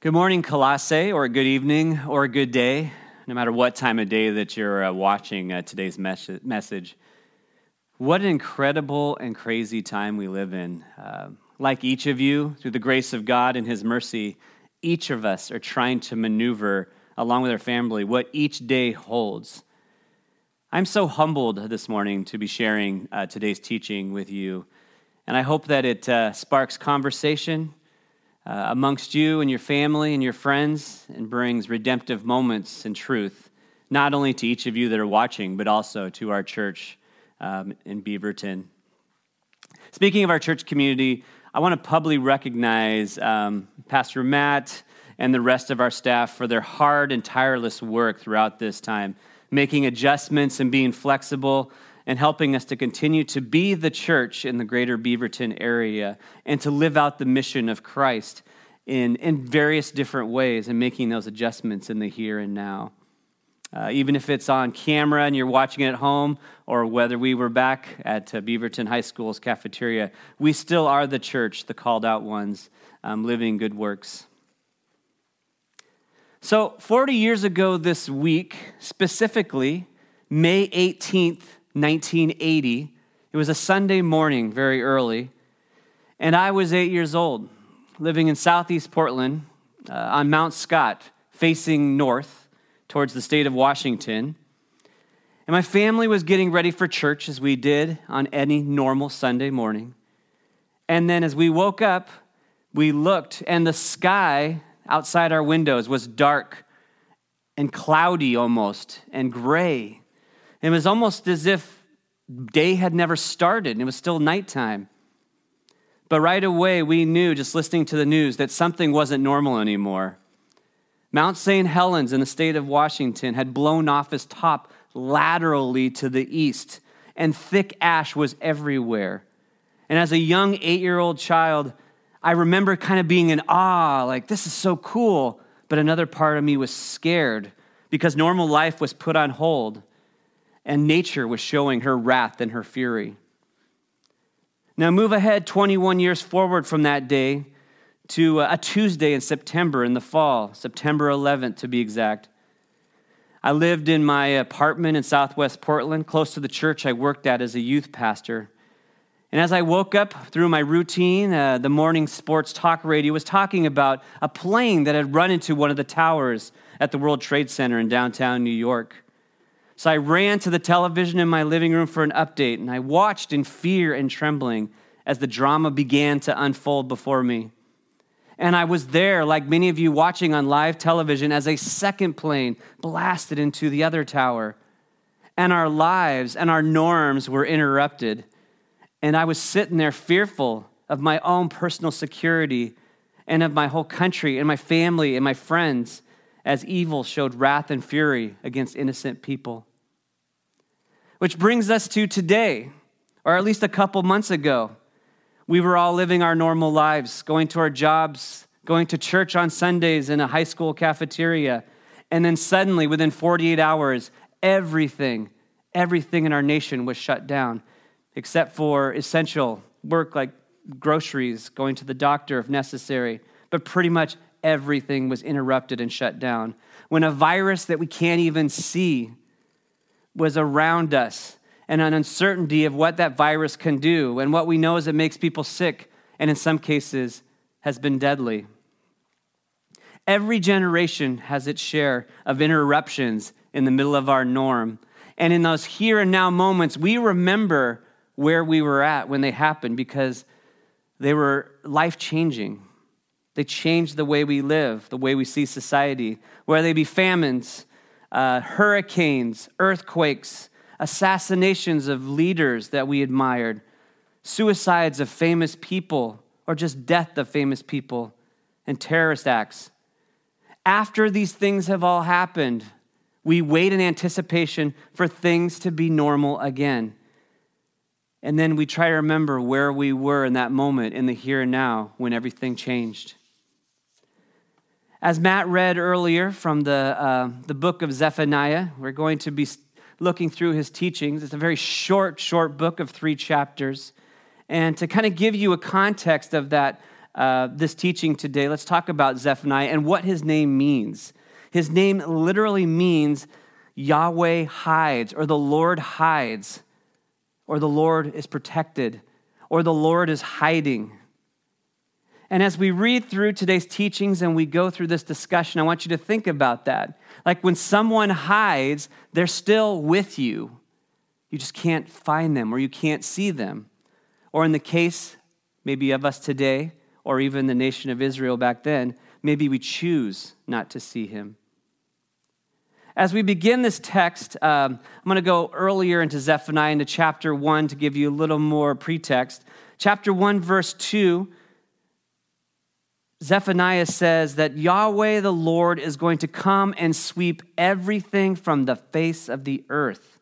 Good morning, Colossae, or good evening, or good day, no matter what time of day that you're uh, watching uh, today's mes- message. What an incredible and crazy time we live in. Uh, like each of you, through the grace of God and His mercy, each of us are trying to maneuver, along with our family, what each day holds. I'm so humbled this morning to be sharing uh, today's teaching with you, and I hope that it uh, sparks conversation uh, amongst you and your family and your friends and brings redemptive moments and truth, not only to each of you that are watching, but also to our church um, in Beaverton. Speaking of our church community, I want to publicly recognize um, Pastor Matt and the rest of our staff for their hard and tireless work throughout this time, making adjustments and being flexible and helping us to continue to be the church in the greater Beaverton area and to live out the mission of Christ in, in various different ways and making those adjustments in the here and now. Uh, even if it's on camera and you're watching it at home, or whether we were back at uh, Beaverton High School's cafeteria, we still are the church, the called out ones, um, living good works. So, 40 years ago this week, specifically, May 18th, 1980. It was a Sunday morning, very early, and I was eight years old, living in southeast Portland uh, on Mount Scott, facing north towards the state of Washington. And my family was getting ready for church as we did on any normal Sunday morning. And then as we woke up, we looked, and the sky outside our windows was dark and cloudy almost and gray. It was almost as if day had never started and it was still nighttime. But right away, we knew, just listening to the news, that something wasn't normal anymore. Mount St. Helens in the state of Washington had blown off its top laterally to the east, and thick ash was everywhere. And as a young eight year old child, I remember kind of being in awe, like, this is so cool. But another part of me was scared because normal life was put on hold and nature was showing her wrath and her fury. Now, move ahead 21 years forward from that day to uh, a Tuesday in September in the fall, September 11th to be exact. I lived in my apartment in southwest Portland, close to the church I worked at as a youth pastor. And as I woke up through my routine, uh, the morning sports talk radio was talking about a plane that had run into one of the towers at the World Trade Center in downtown New York. So I ran to the television in my living room for an update, and I watched in fear and trembling as the drama began to unfold before me. And I was there, like many of you watching on live television, as a second plane blasted into the other tower. And our lives and our norms were interrupted. And I was sitting there fearful of my own personal security and of my whole country and my family and my friends as evil showed wrath and fury against innocent people. Which brings us to today, or at least a couple months ago. We were all living our normal lives, going to our jobs, going to church on Sundays in a high school cafeteria. And then suddenly, within 48 hours, everything, everything in our nation was shut down, except for essential work like groceries, going to the doctor if necessary. But pretty much everything was interrupted and shut down. When a virus that we can't even see was around us, and an uncertainty of what that virus can do, and what we know is it makes people sick, and in some cases has been deadly. Every generation has its share of interruptions in the middle of our norm. And in those here and now moments, we remember where we were at when they happened because they were life changing. They changed the way we live, the way we see society, whether they be famines, uh, hurricanes, earthquakes, assassinations of leaders that we admired, suicides of famous people, or just death of famous people, and terrorist acts. After these things have all happened, we wait in anticipation for things to be normal again. And then we try to remember where we were in that moment in the here and now when everything changed. As Matt read earlier from the, uh, the book of Zephaniah, we're going to be looking through his teachings. It's a very short, short book of three chapters. And to kind of give you a context of that, uh, this teaching today, let's talk about Zephaniah and what his name means. His name literally means Yahweh hides, or the Lord hides, or the Lord is protected, or the Lord is hiding. And as we read through today's teachings and we go through this discussion, I want you to think about that. Like when someone hides, they're still with you. You just can't find them or you can't see them. Or in the case, maybe of us today, or even the nation of Israel back then, maybe we choose not to see him. As we begin this text, um, I'm going to go earlier into Zephaniah, into chapter 1, to give you a little more pretext. Chapter 1, verse 2 Zephaniah says that Yahweh the Lord is going to come and sweep everything from the face of the earth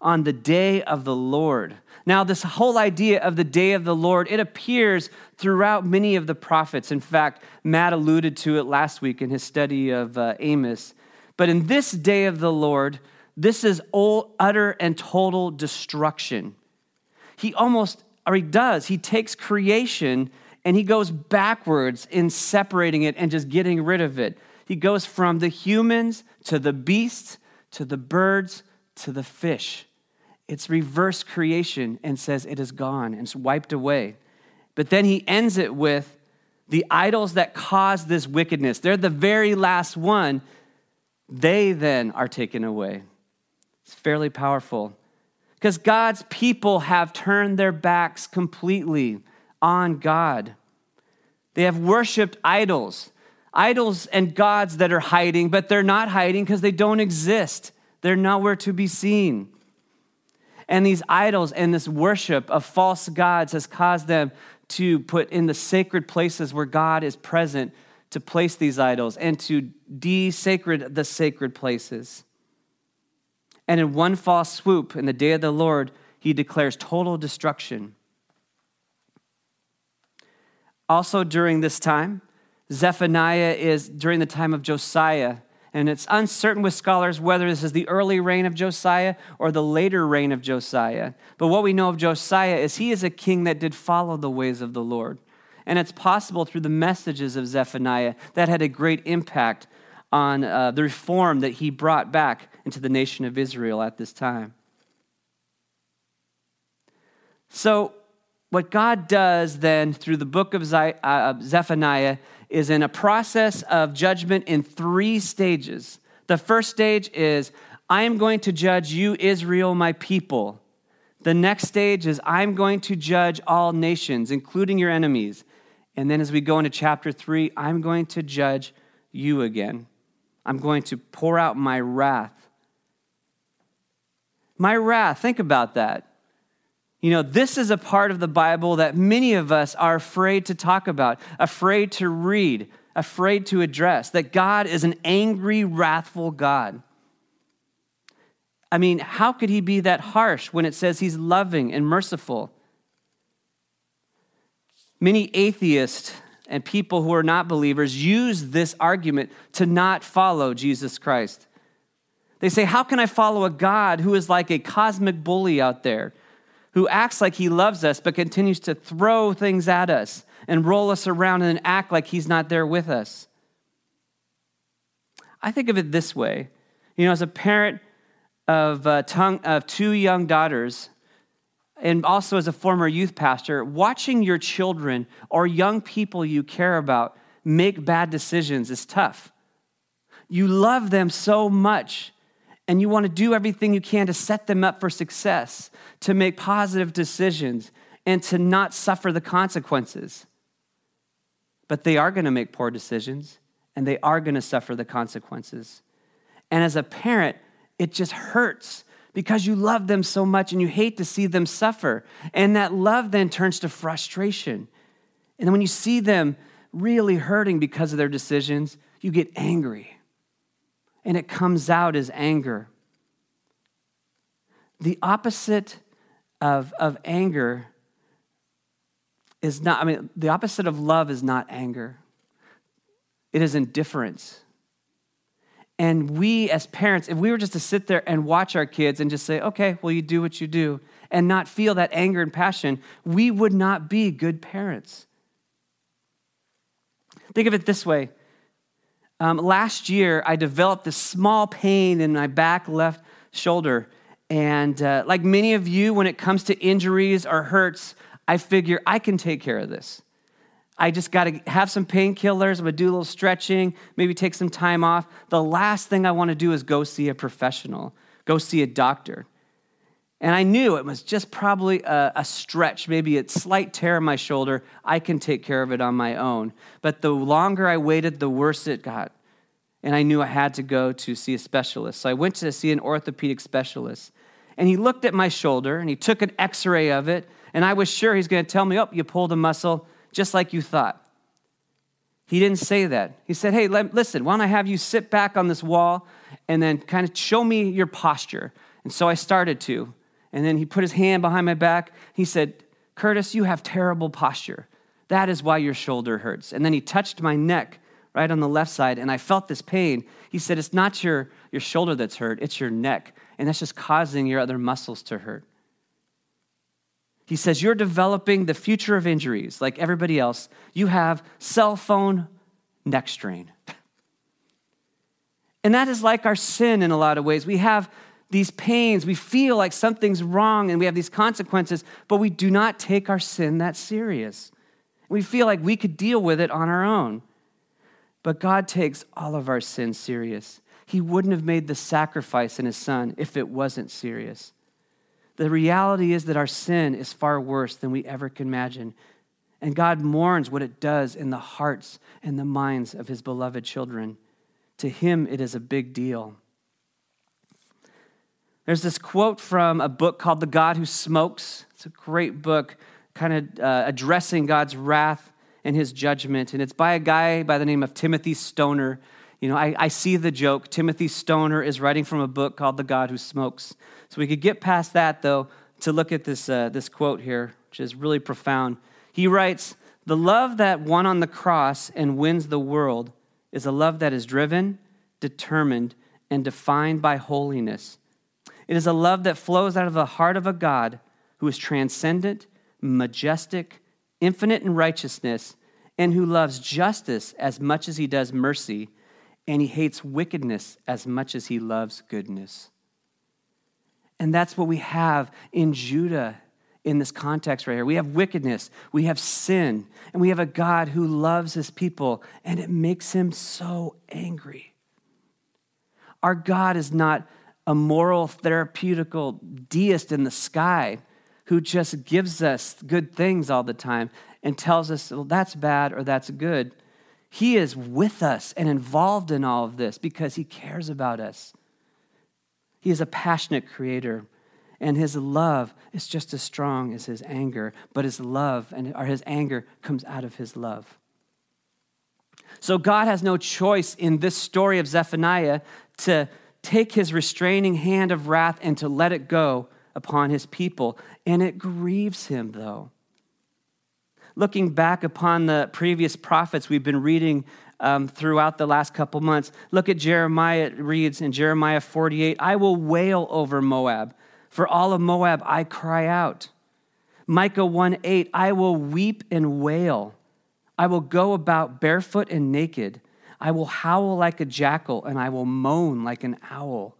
on the day of the Lord. Now, this whole idea of the day of the Lord, it appears throughout many of the prophets. In fact, Matt alluded to it last week in his study of uh, Amos. But in this day of the Lord, this is all utter and total destruction. He almost, or he does, he takes creation and he goes backwards in separating it and just getting rid of it. He goes from the humans to the beasts to the birds to the fish. It's reverse creation and says it is gone and it's wiped away. But then he ends it with the idols that caused this wickedness. They're the very last one. They then are taken away. It's fairly powerful because God's people have turned their backs completely on God. They have worshiped idols, idols and gods that are hiding, but they're not hiding because they don't exist. They're nowhere to be seen. And these idols and this worship of false gods has caused them to put in the sacred places where God is present to place these idols and to desacred the sacred places. And in one false swoop, in the day of the Lord, he declares total destruction. Also, during this time, Zephaniah is during the time of Josiah. And it's uncertain with scholars whether this is the early reign of Josiah or the later reign of Josiah. But what we know of Josiah is he is a king that did follow the ways of the Lord. And it's possible through the messages of Zephaniah that had a great impact on uh, the reform that he brought back into the nation of Israel at this time. So, what God does then through the book of uh, Zephaniah is in a process of judgment in three stages. The first stage is, I am going to judge you, Israel, my people. The next stage is, I'm going to judge all nations, including your enemies. And then as we go into chapter three, I'm going to judge you again. I'm going to pour out my wrath. My wrath, think about that. You know, this is a part of the Bible that many of us are afraid to talk about, afraid to read, afraid to address that God is an angry, wrathful God. I mean, how could he be that harsh when it says he's loving and merciful? Many atheists and people who are not believers use this argument to not follow Jesus Christ. They say, How can I follow a God who is like a cosmic bully out there? Who acts like he loves us but continues to throw things at us and roll us around and act like he's not there with us. I think of it this way you know, as a parent of, uh, tongue, of two young daughters, and also as a former youth pastor, watching your children or young people you care about make bad decisions is tough. You love them so much and you want to do everything you can to set them up for success, to make positive decisions, and to not suffer the consequences. But they are going to make poor decisions, and they are going to suffer the consequences. And as a parent, it just hurts because you love them so much and you hate to see them suffer. And that love then turns to frustration. And when you see them really hurting because of their decisions, you get angry and it comes out as anger. The opposite of, of anger is not, I mean, the opposite of love is not anger, it is indifference. And we, as parents, if we were just to sit there and watch our kids and just say, okay, well, you do what you do, and not feel that anger and passion, we would not be good parents. Think of it this way. Um, last year, I developed this small pain in my back left shoulder. And uh, like many of you, when it comes to injuries or hurts, I figure I can take care of this. I just got to have some painkillers. I'm going to do a little stretching, maybe take some time off. The last thing I want to do is go see a professional, go see a doctor. And I knew it was just probably a, a, stretch, maybe a slight tear in my shoulder. I can take care of it on my own. But the longer I waited, the worse it got. And I knew I had to go to see a specialist. So I went to see an orthopedic specialist. And he looked at my shoulder and he took an x ray of it. And I was sure he's going to tell me, oh, you pulled a muscle just like you thought. He didn't say that. He said, Hey, listen, why don't I have you sit back on this wall and then kind of show me your posture? And so I started to. And then he put his hand behind my back. He said, Curtis, you have terrible posture. That is why your shoulder hurts. And then he touched my neck right on the left side, and I felt this pain. He said, It's not your, your shoulder that's hurt, it's your neck. And that's just causing your other muscles to hurt. He says, You're developing the future of injuries like everybody else. You have cell phone neck strain. And that is like our sin in a lot of ways. We have these pains, we feel like something's wrong, and we have these consequences, but we do not take our sin that serious. We feel like we could deal with it on our own. But God takes all of our sins serious. He wouldn't have made the sacrifice in his son if it wasn't serious. The reality is that our sin is far worse than we ever can imagine. And God mourns what it does in the hearts and the minds of his beloved children. To him, it is a big deal. There's this quote from a book called The God Who Smokes. It's a great book, kind of uh, addressing God's wrath and his judgment. And it's by a guy by the name of Timothy Stoner. You know, I, I see the joke. Timothy Stoner is writing from a book called The God Who Smokes. So we could get past that, though, to look at this, uh, this quote here, which is really profound. He writes The love that won on the cross and wins the world is a love that is driven, determined, and defined by holiness. It is a love that flows out of the heart of a God who is transcendent, majestic, infinite in righteousness, and who loves justice as much as he does mercy, and he hates wickedness as much as he loves goodness. And that's what we have in Judah in this context right here. We have wickedness, we have sin, and we have a God who loves his people, and it makes him so angry. Our God is not a moral, therapeutical deist in the sky who just gives us good things all the time and tells us, well, that's bad or that's good. He is with us and involved in all of this because he cares about us. He is a passionate creator, and his love is just as strong as his anger, but his love and or his anger comes out of his love. So God has no choice in this story of Zephaniah to take his restraining hand of wrath and to let it go upon his people, and it grieves him though. Looking back upon the previous prophets we've been reading um, throughout the last couple months. Look at Jeremiah, it reads in Jeremiah 48 I will wail over Moab. For all of Moab, I cry out. Micah 1 8, I will weep and wail. I will go about barefoot and naked. I will howl like a jackal and I will moan like an owl.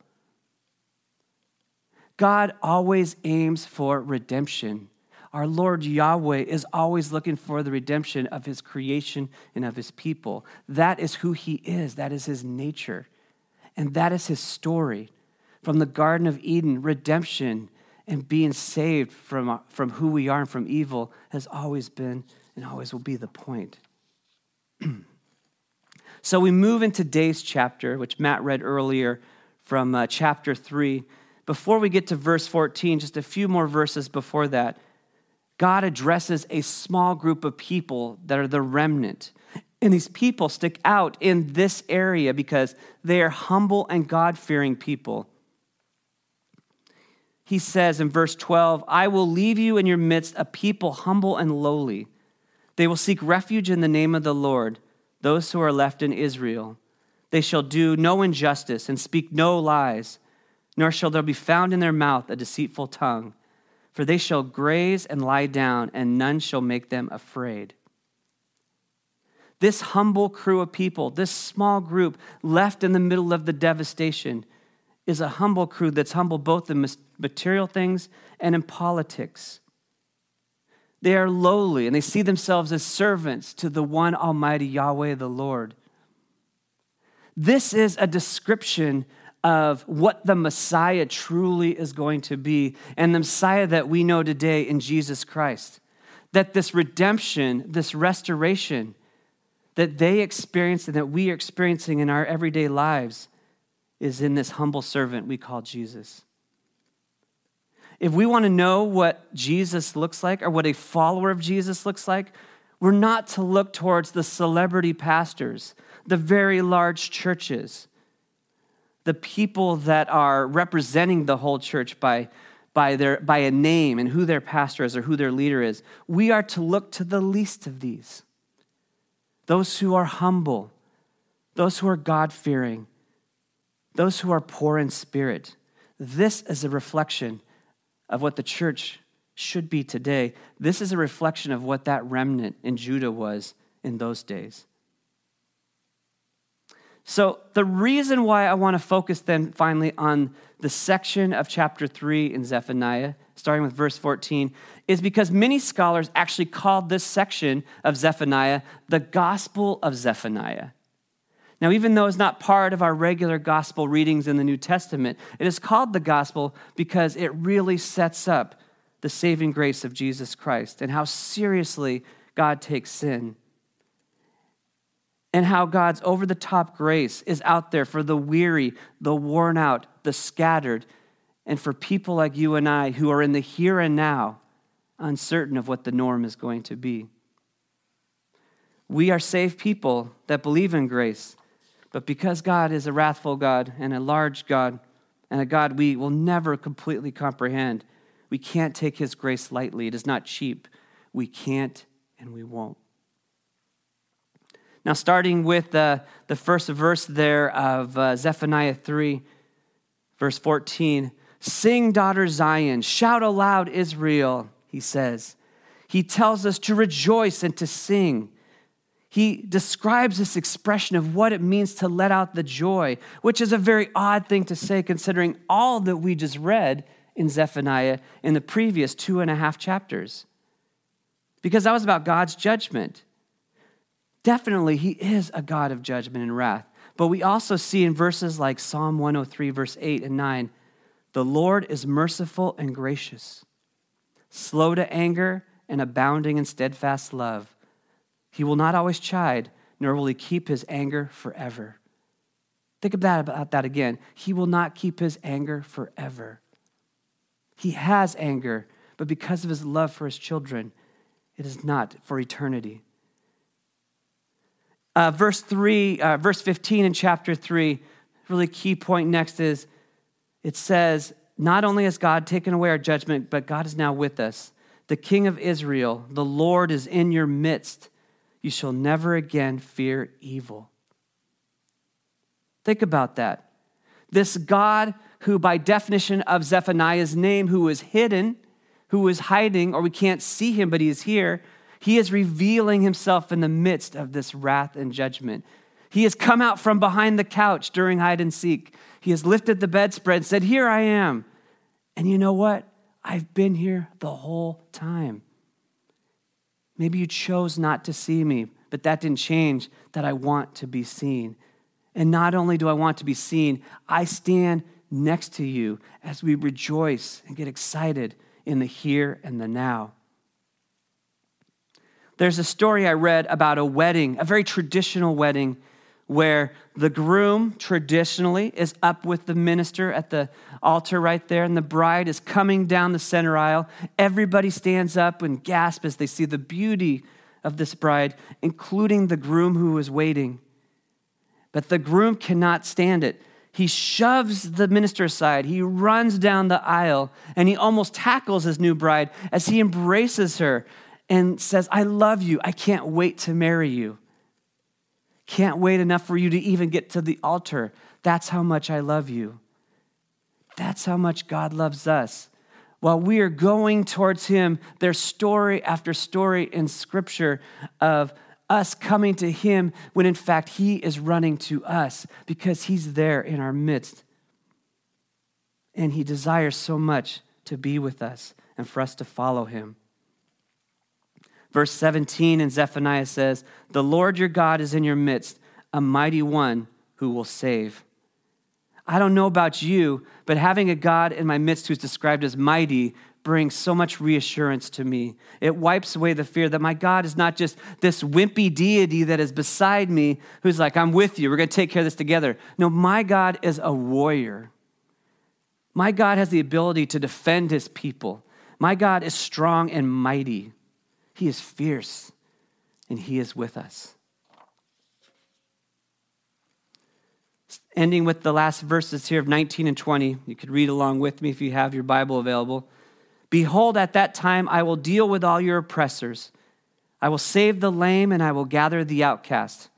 God always aims for redemption. Our Lord Yahweh is always looking for the redemption of his creation and of his people. That is who he is, that is his nature. And that is his story. From the Garden of Eden, redemption and being saved from, from who we are and from evil has always been and always will be the point. so we move into today's chapter, which Matt read earlier from uh, chapter 3. Before we get to verse 14, just a few more verses before that. God addresses a small group of people that are the remnant. And these people stick out in this area because they are humble and God fearing people. He says in verse 12, I will leave you in your midst a people humble and lowly. They will seek refuge in the name of the Lord, those who are left in Israel. They shall do no injustice and speak no lies, nor shall there be found in their mouth a deceitful tongue for they shall graze and lie down, and none shall make them afraid. This humble crew of people, this small group left in the middle of the devastation, is a humble crew that's humble both in material things and in politics. They are lowly and they see themselves as servants to the one Almighty Yahweh the Lord. This is a description of what the Messiah truly is going to be and the Messiah that we know today in Jesus Christ. That this redemption, this restoration that they experienced and that we are experiencing in our everyday lives is in this humble servant we call Jesus. If we want to know what Jesus looks like or what a follower of Jesus looks like, we're not to look towards the celebrity pastors, the very large churches the people that are representing the whole church by, by, their, by a name and who their pastor is or who their leader is. We are to look to the least of these those who are humble, those who are God fearing, those who are poor in spirit. This is a reflection of what the church should be today. This is a reflection of what that remnant in Judah was in those days. So, the reason why I want to focus then finally on the section of chapter 3 in Zephaniah, starting with verse 14, is because many scholars actually called this section of Zephaniah the Gospel of Zephaniah. Now, even though it's not part of our regular gospel readings in the New Testament, it is called the gospel because it really sets up the saving grace of Jesus Christ and how seriously God takes sin and how God's over the top grace is out there for the weary, the worn out, the scattered, and for people like you and I who are in the here and now, uncertain of what the norm is going to be. We are saved people that believe in grace, but because God is a wrathful God and a large God, and a God we will never completely comprehend, we can't take his grace lightly. It is not cheap. We can't and we won't. Now, starting with the, the first verse there of uh, Zephaniah 3, verse 14 Sing, daughter Zion, shout aloud, Israel, he says. He tells us to rejoice and to sing. He describes this expression of what it means to let out the joy, which is a very odd thing to say considering all that we just read in Zephaniah in the previous two and a half chapters. Because that was about God's judgment. Definitely, he is a God of judgment and wrath. But we also see in verses like Psalm 103, verse 8 and 9, the Lord is merciful and gracious, slow to anger and abounding in steadfast love. He will not always chide, nor will he keep his anger forever. Think about, about that again. He will not keep his anger forever. He has anger, but because of his love for his children, it is not for eternity. Uh, verse 3, uh, verse 15 in chapter 3, really key point next is it says, Not only has God taken away our judgment, but God is now with us. The King of Israel, the Lord is in your midst. You shall never again fear evil. Think about that. This God, who by definition of Zephaniah's name, who is hidden, who is hiding, or we can't see him, but he is here, he is revealing himself in the midst of this wrath and judgment. He has come out from behind the couch during hide and seek. He has lifted the bedspread and said, Here I am. And you know what? I've been here the whole time. Maybe you chose not to see me, but that didn't change that I want to be seen. And not only do I want to be seen, I stand next to you as we rejoice and get excited in the here and the now. There's a story I read about a wedding, a very traditional wedding, where the groom traditionally is up with the minister at the altar right there, and the bride is coming down the center aisle. Everybody stands up and gasps as they see the beauty of this bride, including the groom who is waiting. But the groom cannot stand it. He shoves the minister aside. He runs down the aisle and he almost tackles his new bride as he embraces her and says, I love you. I can't wait to marry you. Can't wait enough for you to even get to the altar. That's how much I love you. That's how much God loves us. While we are going towards Him, there's story after story in Scripture of us coming to him when in fact he is running to us because he's there in our midst. And he desires so much to be with us and for us to follow him. Verse 17 in Zephaniah says, The Lord your God is in your midst, a mighty one who will save. I don't know about you, but having a God in my midst who's described as mighty brings so much reassurance to me. It wipes away the fear that my God is not just this wimpy deity that is beside me who's like, I'm with you, we're to take care of this together. No, my God is a warrior. My God has the ability to defend his people. My God is strong and mighty. He is fierce, and He is with us. Ending with the last verses here of 19 and 20. You could read along with me if you have your Bible available. Behold, at that time I will deal with all your oppressors. I will save the lame and I will gather the outcast.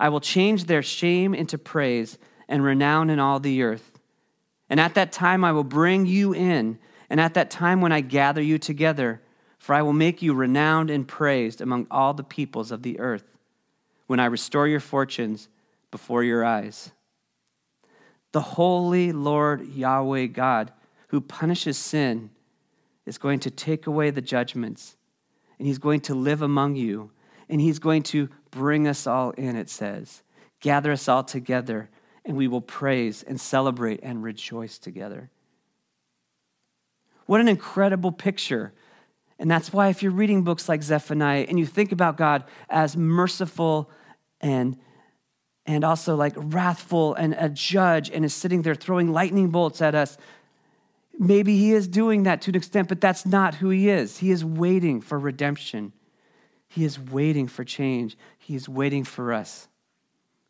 I will change their shame into praise and renown in all the earth. And at that time I will bring you in, and at that time when I gather you together, for I will make you renowned and praised among all the peoples of the earth when I restore your fortunes before your eyes. The holy Lord Yahweh God, who punishes sin, is going to take away the judgments, and he's going to live among you, and he's going to bring us all in, it says. Gather us all together, and we will praise and celebrate and rejoice together. What an incredible picture and that's why, if you're reading books like Zephaniah and you think about God as merciful and and also like wrathful and a judge and is sitting there throwing lightning bolts at us. Maybe he is doing that to an extent, but that's not who he is. He is waiting for redemption. He is waiting for change. He is waiting for us.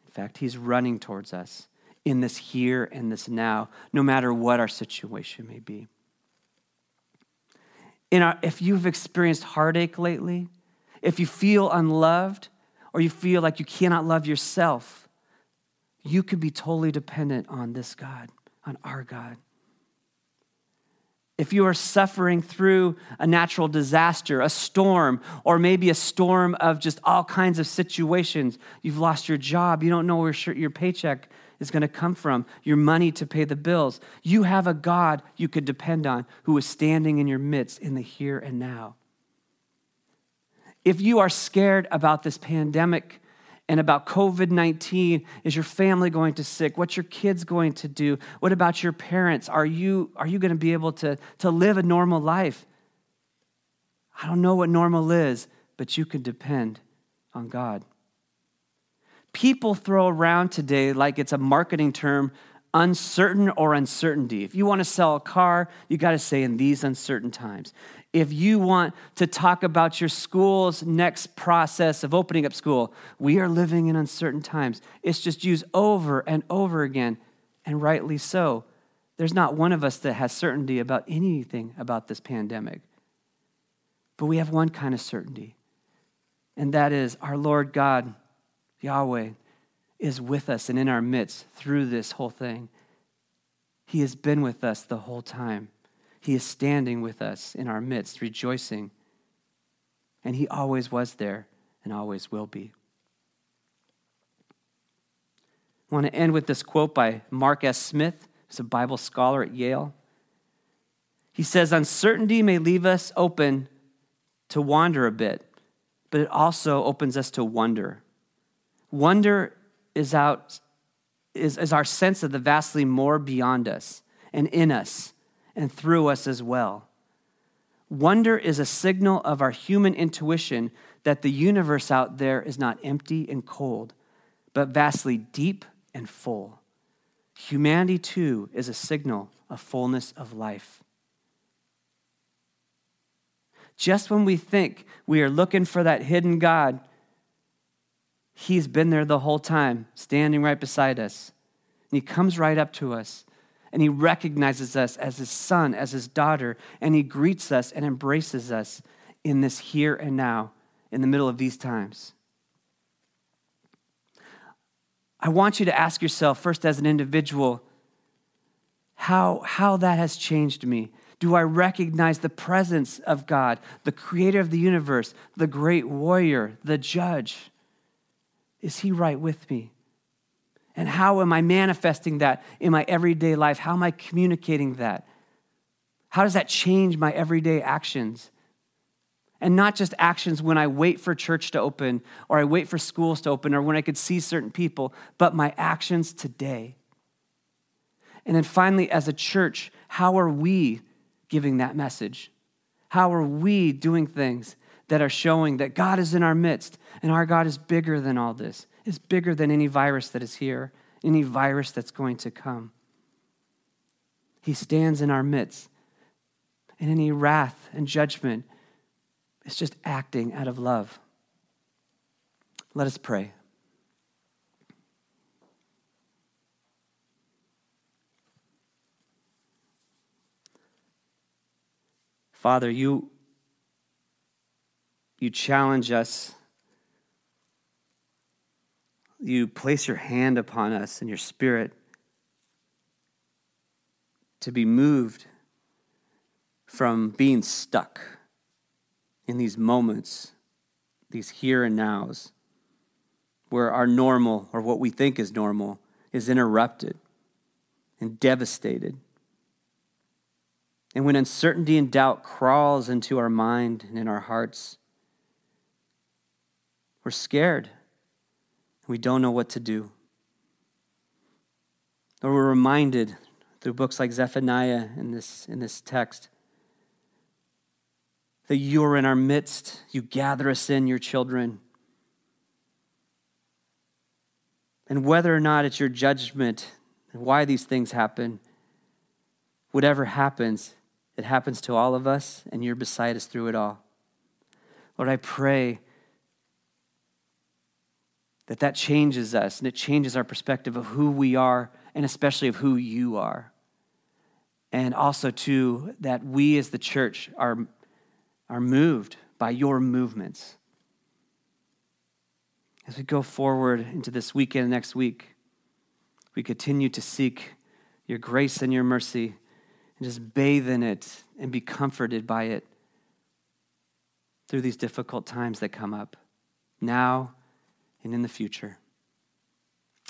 In fact, he's running towards us in this here and this now, no matter what our situation may be in our, if you've experienced heartache lately, if you feel unloved, or you feel like you cannot love yourself, you could be totally dependent on this God, on our God. If you are suffering through a natural disaster, a storm, or maybe a storm of just all kinds of situations, you've lost your job, you don't know where your paycheck is going to come from, your money to pay the bills. You have a God you could depend on who is standing in your midst in the here and now. If you are scared about this pandemic and about COVID 19, is your family going to sick? What's your kids going to do? What about your parents? Are you, are you going to be able to, to live a normal life? I don't know what normal is, but you can depend on God people throw around today like it's a marketing term uncertain or uncertainty. If you want to sell a car, you got to say in these uncertain times. If you want to talk about your school's next process of opening up school, we are living in uncertain times. It's just used over and over again, and rightly so. There's not one of us that has certainty about anything about this pandemic. But we have one kind of certainty, and that is our Lord God Yahweh is with us and in our midst through this whole thing. He has been with us the whole time. He is standing with us in our midst, rejoicing. And He always was there and always will be. I want to end with this quote by Mark S. Smith, who's a Bible scholar at Yale. He says, Uncertainty may leave us open to wander a bit, but it also opens us to wonder. Wonder is, out, is, is our sense of the vastly more beyond us and in us and through us as well. Wonder is a signal of our human intuition that the universe out there is not empty and cold, but vastly deep and full. Humanity, too, is a signal of fullness of life. Just when we think we are looking for that hidden God, He's been there the whole time, standing right beside us. And He comes right up to us and He recognizes us as His son, as His daughter, and He greets us and embraces us in this here and now, in the middle of these times. I want you to ask yourself, first as an individual, how, how that has changed me. Do I recognize the presence of God, the creator of the universe, the great warrior, the judge? Is He right with me? And how am I manifesting that in my everyday life? How am I communicating that? How does that change my everyday actions? And not just actions when I wait for church to open or I wait for schools to open or when I could see certain people, but my actions today. And then finally, as a church, how are we giving that message? How are we doing things that are showing that God is in our midst and our God is bigger than all this, is bigger than any virus that is here, any virus that's going to come? He stands in our midst. And any wrath and judgment is just acting out of love. Let us pray. Father, you, you challenge us. You place your hand upon us and your spirit to be moved from being stuck in these moments, these here and nows, where our normal or what we think is normal is interrupted and devastated. And when uncertainty and doubt crawls into our mind and in our hearts, we're scared. We don't know what to do. Or we're reminded through books like Zephaniah in this, in this text that you are in our midst. You gather us in, your children. And whether or not it's your judgment and why these things happen, whatever happens, it happens to all of us, and you're beside us through it all. Lord, I pray that that changes us and it changes our perspective of who we are and especially of who you are. And also, too, that we as the church are, are moved by your movements. As we go forward into this weekend next week, we continue to seek your grace and your mercy and just bathe in it and be comforted by it through these difficult times that come up now and in the future.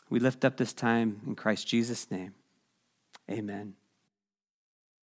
We lift up this time in Christ Jesus' name. Amen.